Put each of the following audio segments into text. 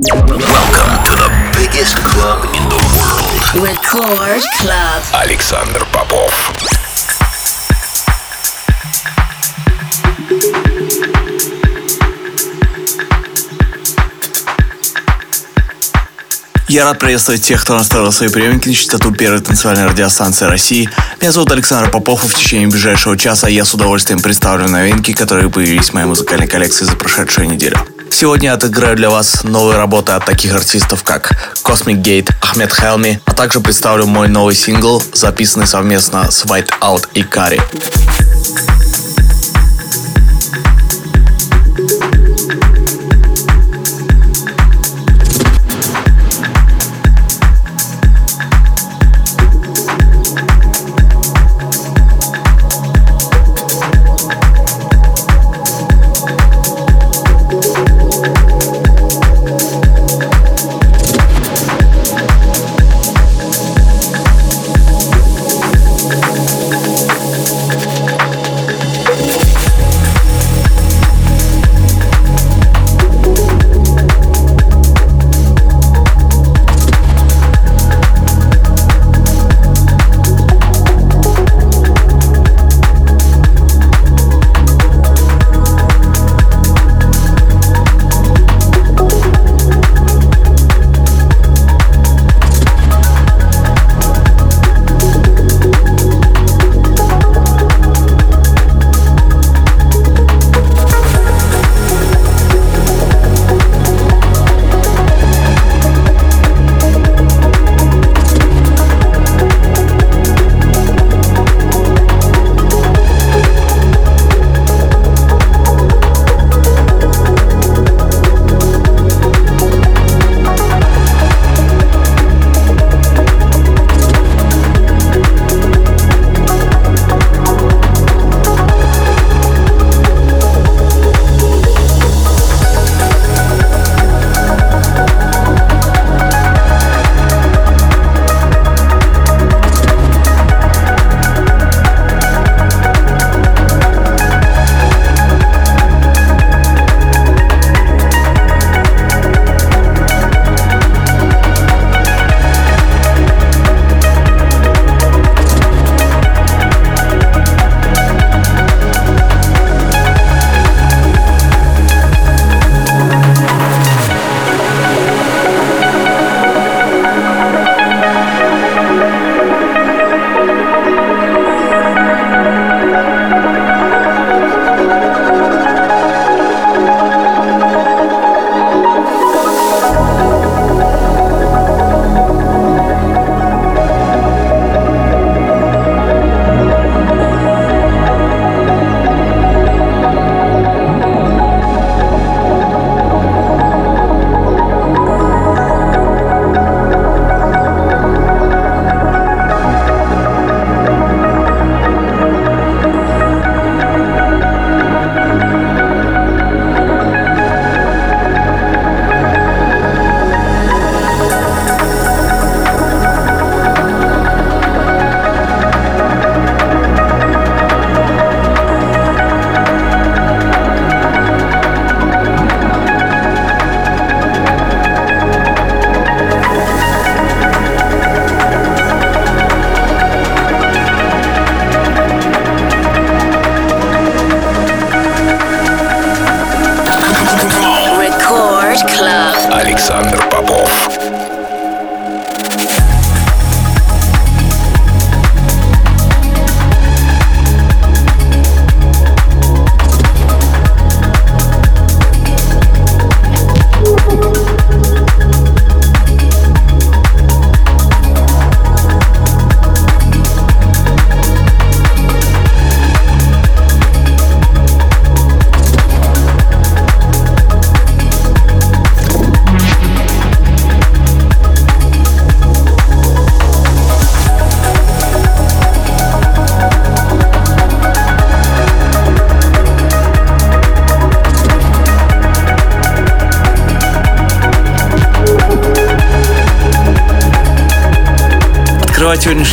Welcome to the biggest club in the world. Record Club. Александр Попов. Я рад приветствовать тех, кто настроил свои приемники на частоту первой танцевальной радиостанции России. Меня зовут Александр Попов, и в течение ближайшего часа я с удовольствием представлю новинки, которые появились в моей музыкальной коллекции за прошедшую неделю. Сегодня отыграю для вас новые работы от таких артистов, как Cosmic Gate, Ахмед Хелми, а также представлю мой новый сингл, записанный совместно с White Out и Кари.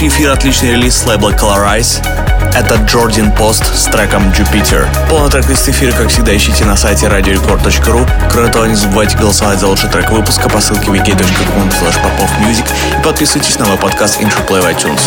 Сегодняшний эфир отличный релиз с лейбла Colorize. Это Джордин Пост с треком Jupiter. Полный трек-лист эфира, как всегда, ищите на сайте radiorecord.ru. Кроме того, не забывайте голосовать за лучший трек выпуска по ссылке wiki.com popofmusic и подписывайтесь на мой подкаст Intro Play в iTunes.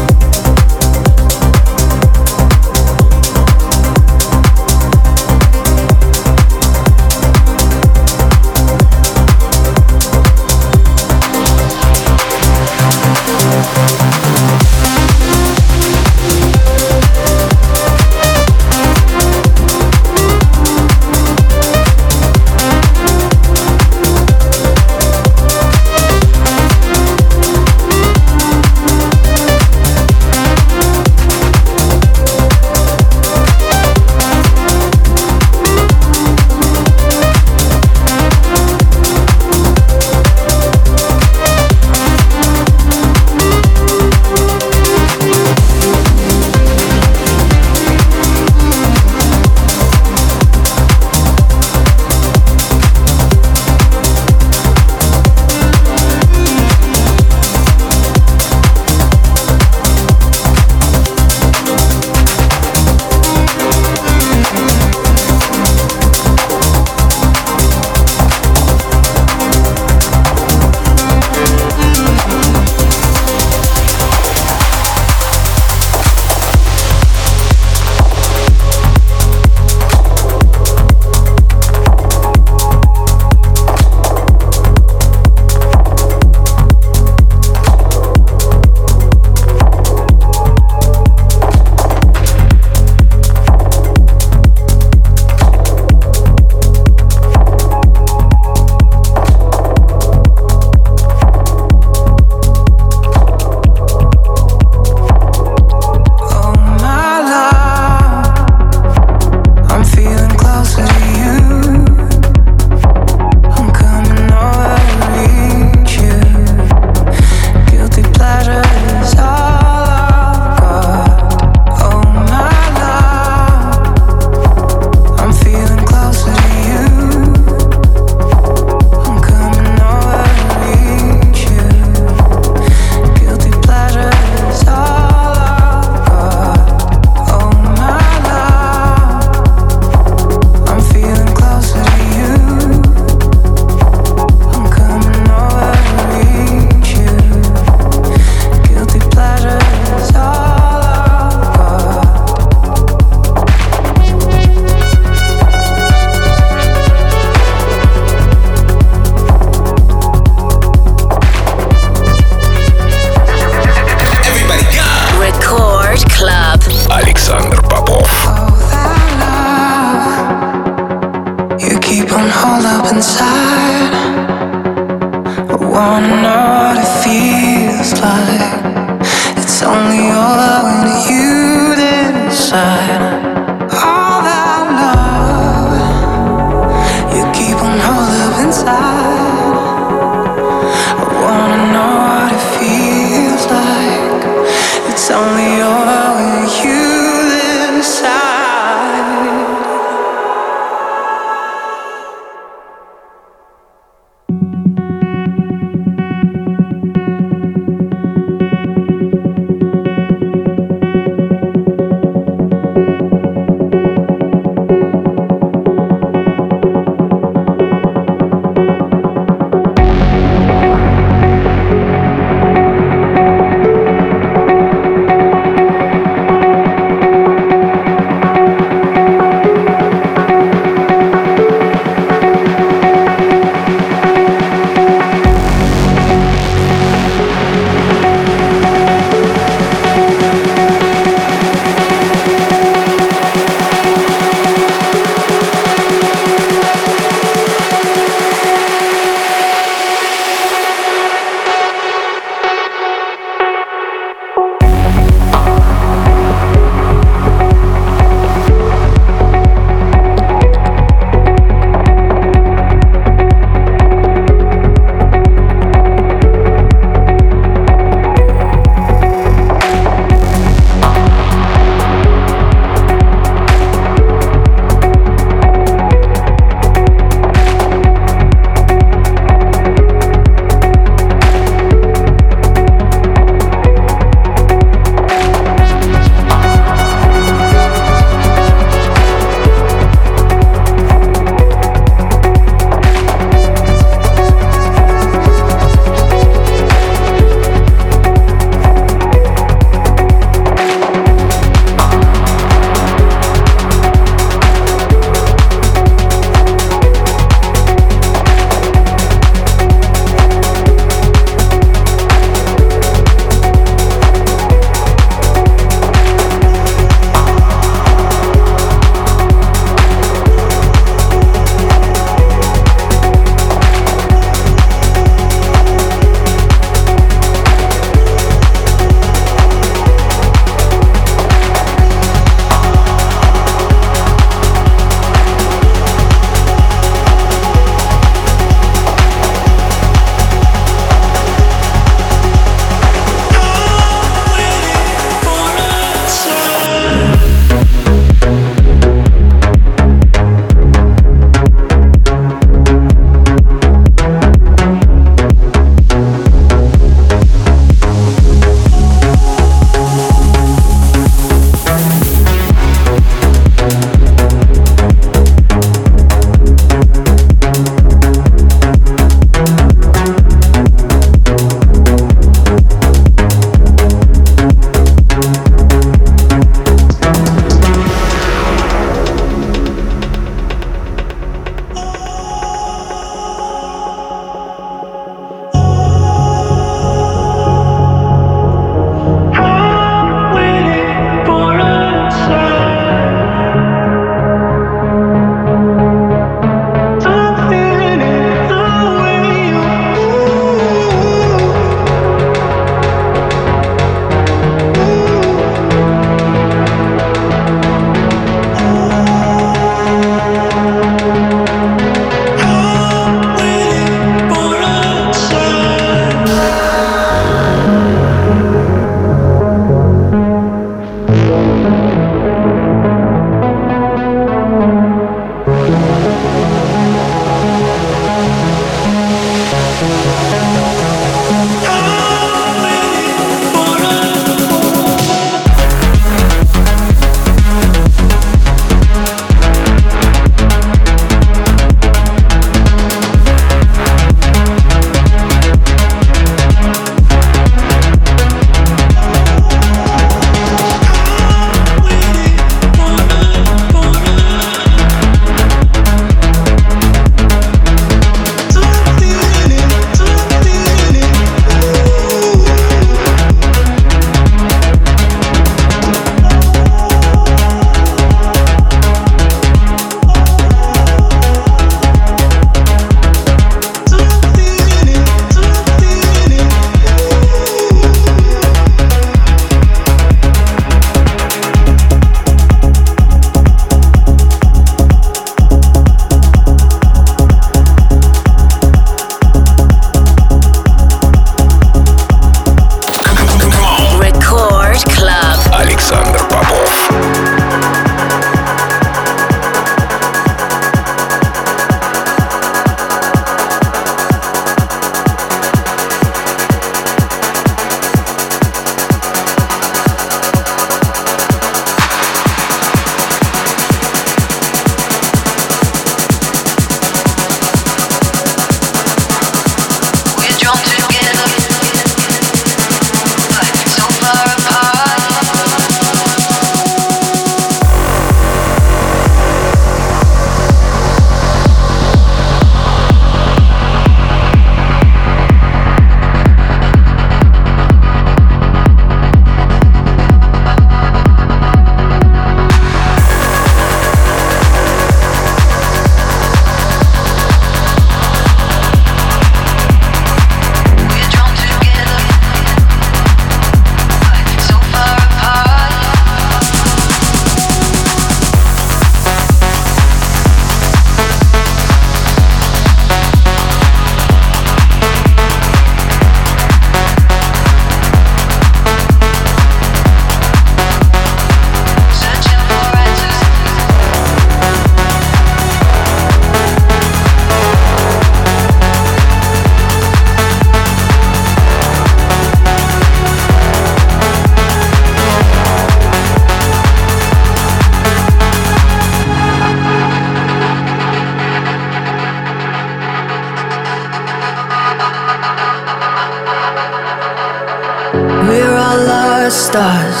Stars,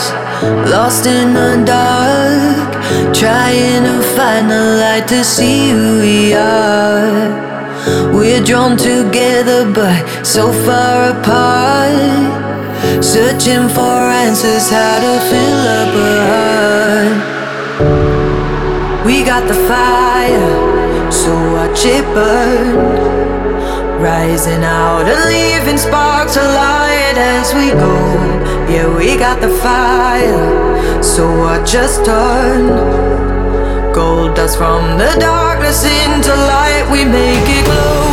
lost in the dark, trying to find the light to see who we are. We're drawn together but so far apart, searching for answers how to fill up a heart. We got the fire, so watch it burn. Rising out and leaving sparks alight as we go. Yeah, we got the fire, so watch just turn. Gold dust from the darkness into light, we make it glow.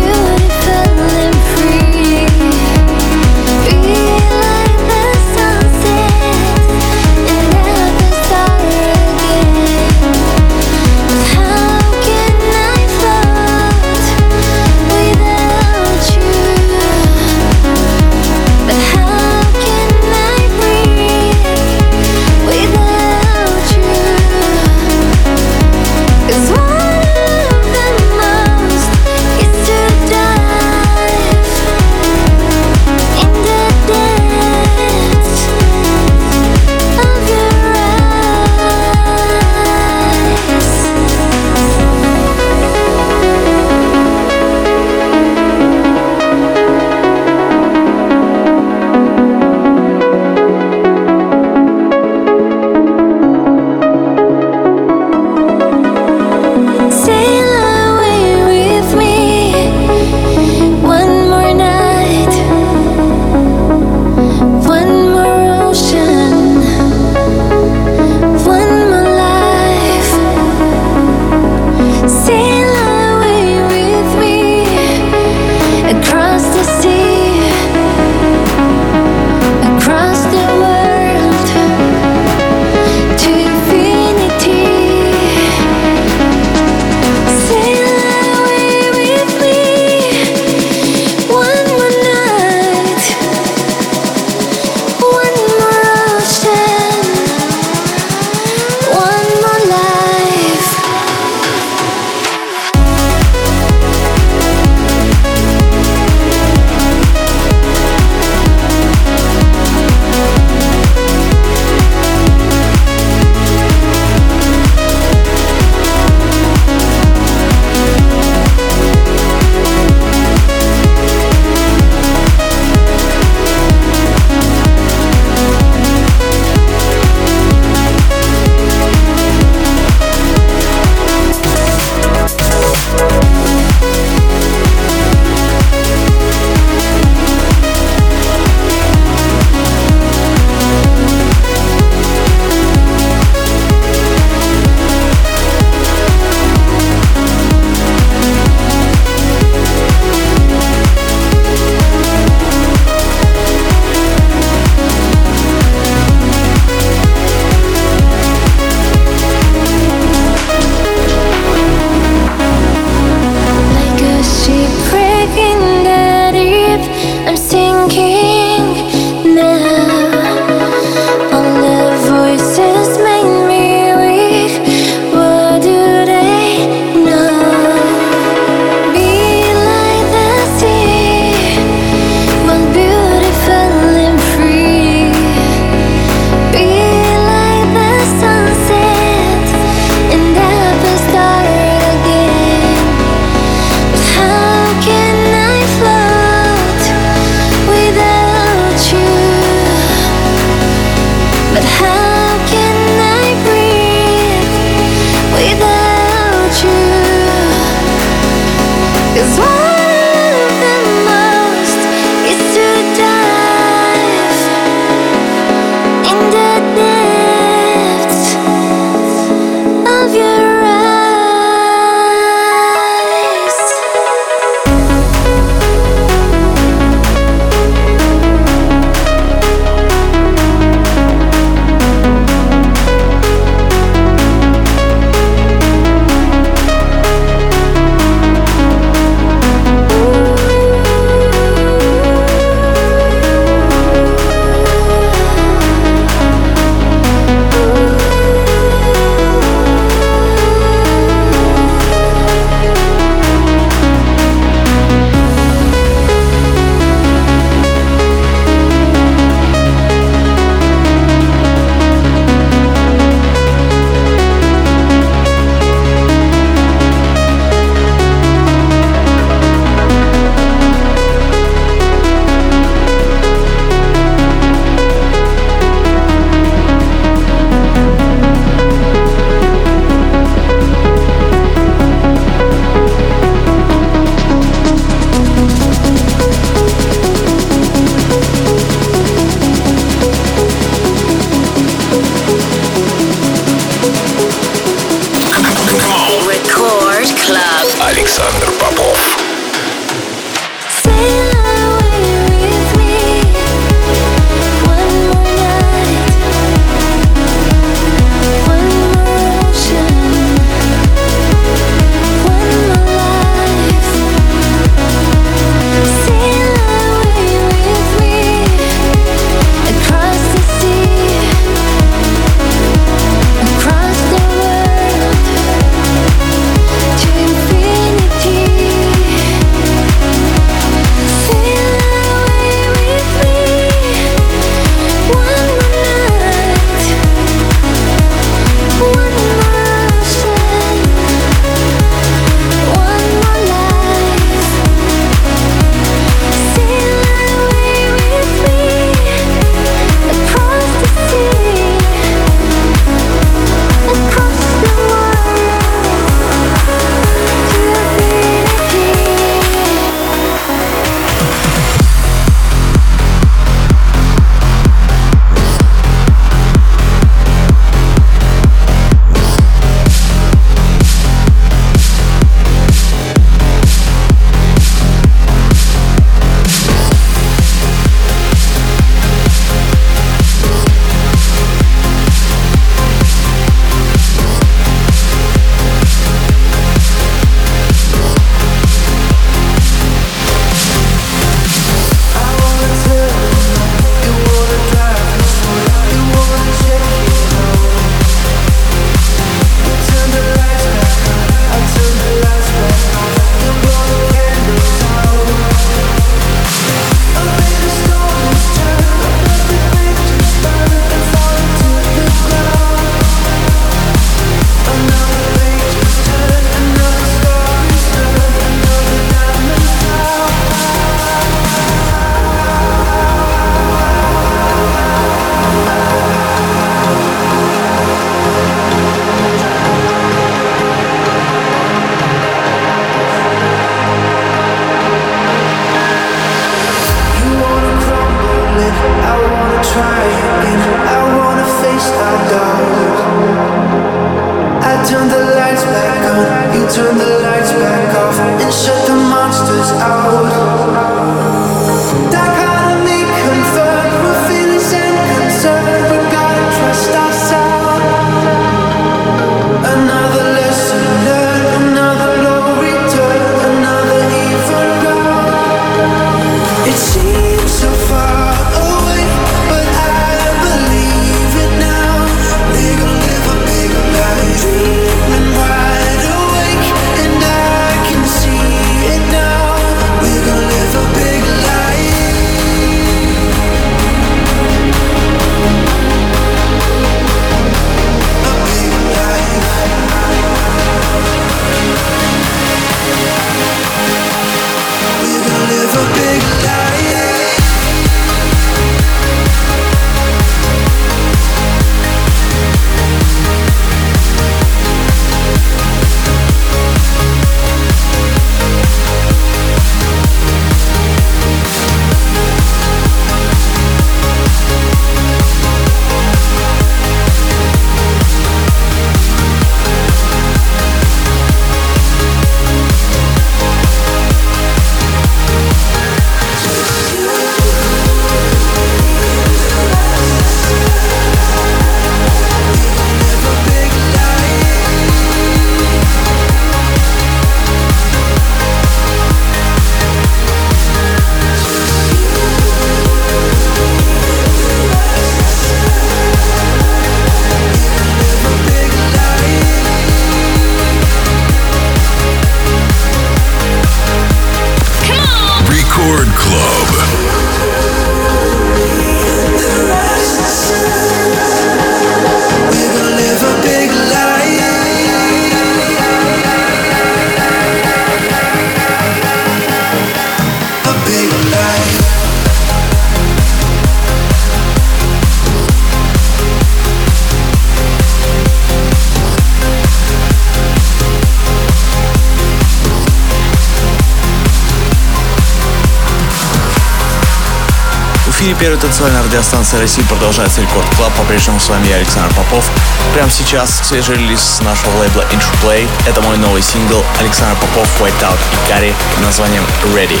Эфире первой танцевальной радиостанции России продолжается Record Club. По-прежнему с вами я, Александр Попов. Прямо сейчас свежий релиз нашего лейбла Play. Это мой новый сингл Александр Попов, White Out и Карри под названием Ready.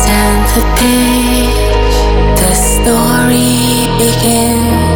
Turn the page, the story begins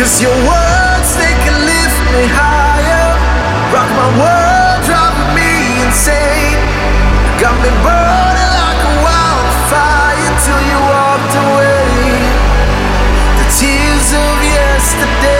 Cause your words, they can lift me higher. Rock my world, driving me insane. Got me burning like a wildfire till you walked away. The tears of yesterday.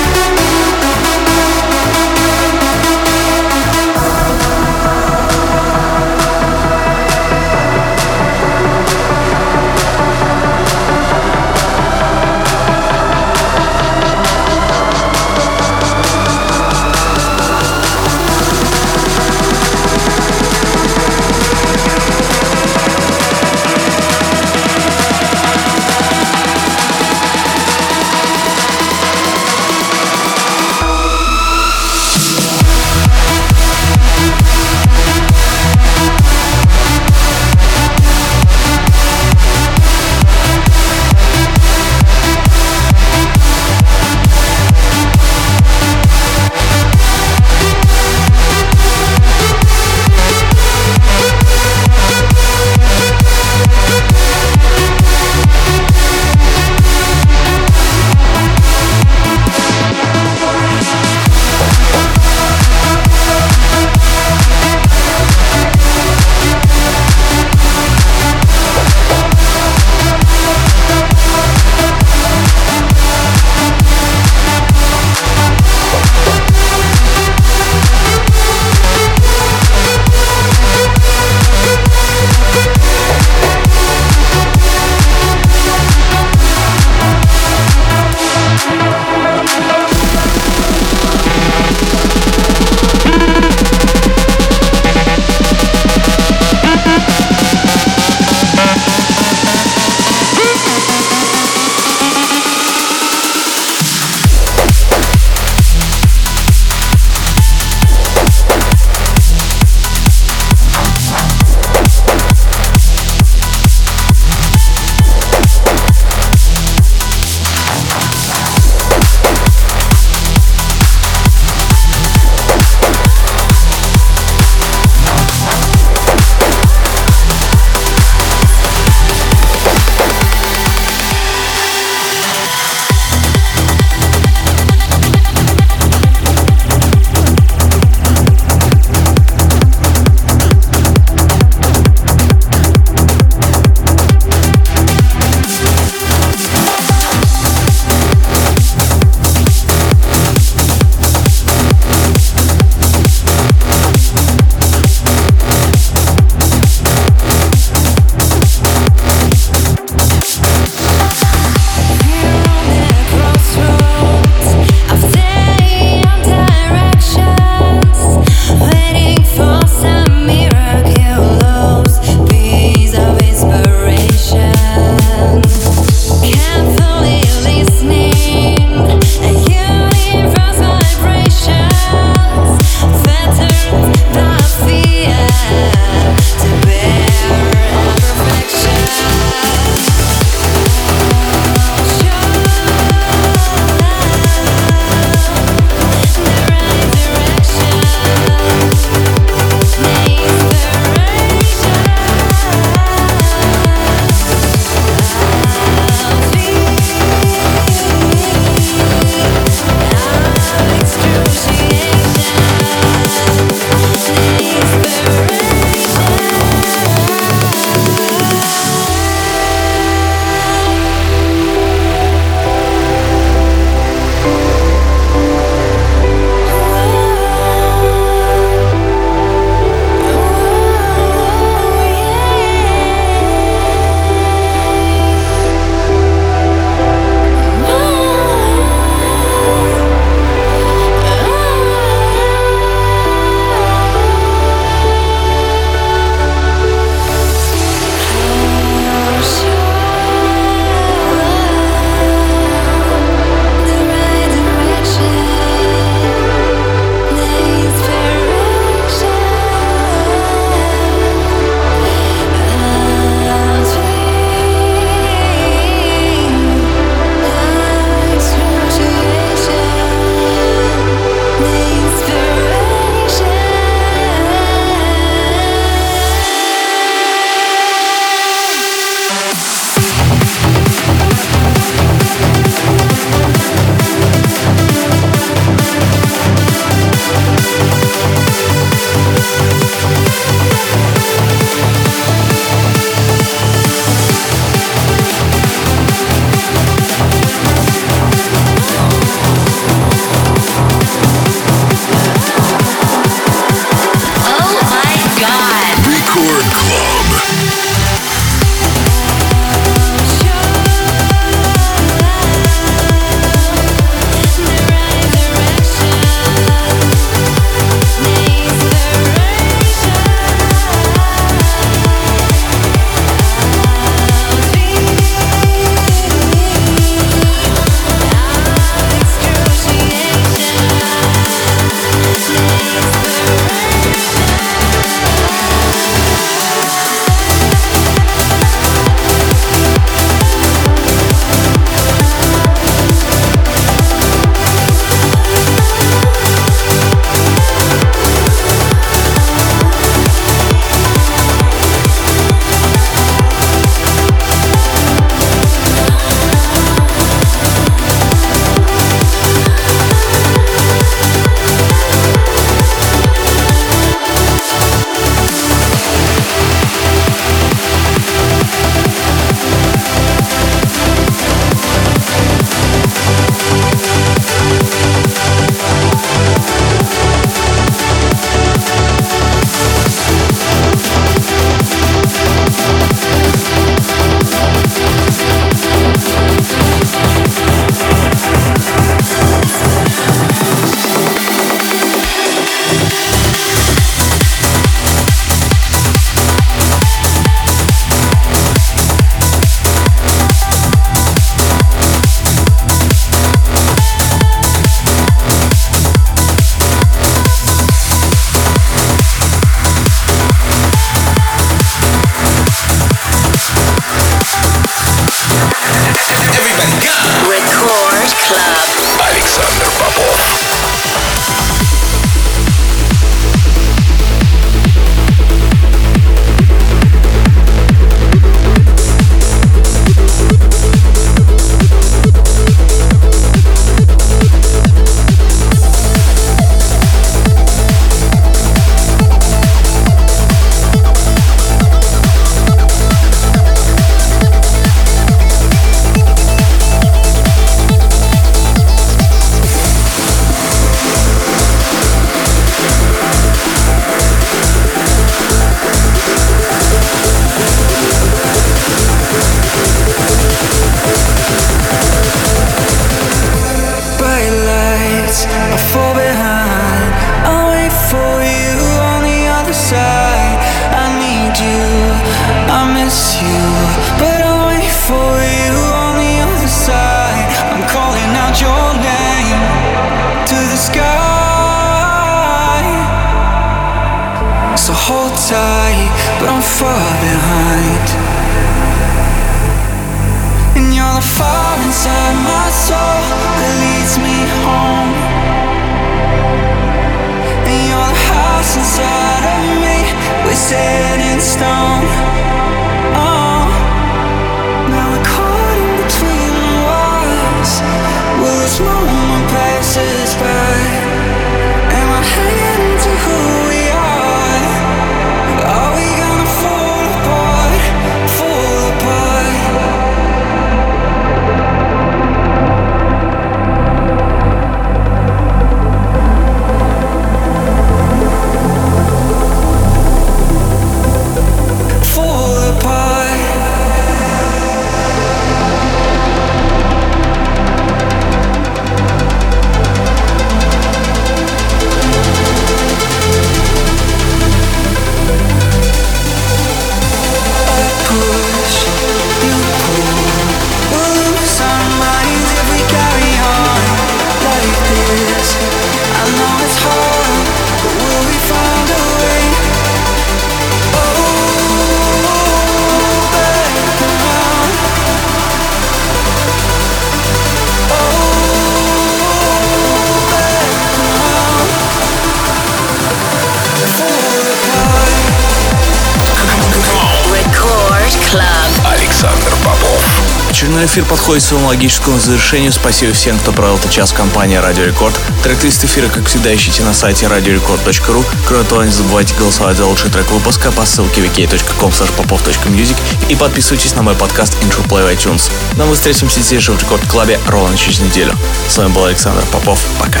подходит к своему логическому завершению. Спасибо всем, кто провел этот час компании Радио Рекорд. Трек-лист эфира, как всегда, ищите на сайте radiorecord.ru. Кроме того, не забывайте голосовать за лучший трек выпуска по ссылке wiki.com popov.music и подписывайтесь на мой подкаст Intro Play в iTunes. Но мы встретимся здесь же в Рекорд Клабе ровно через неделю. С вами был Александр Попов. Пока.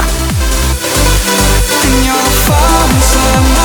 leads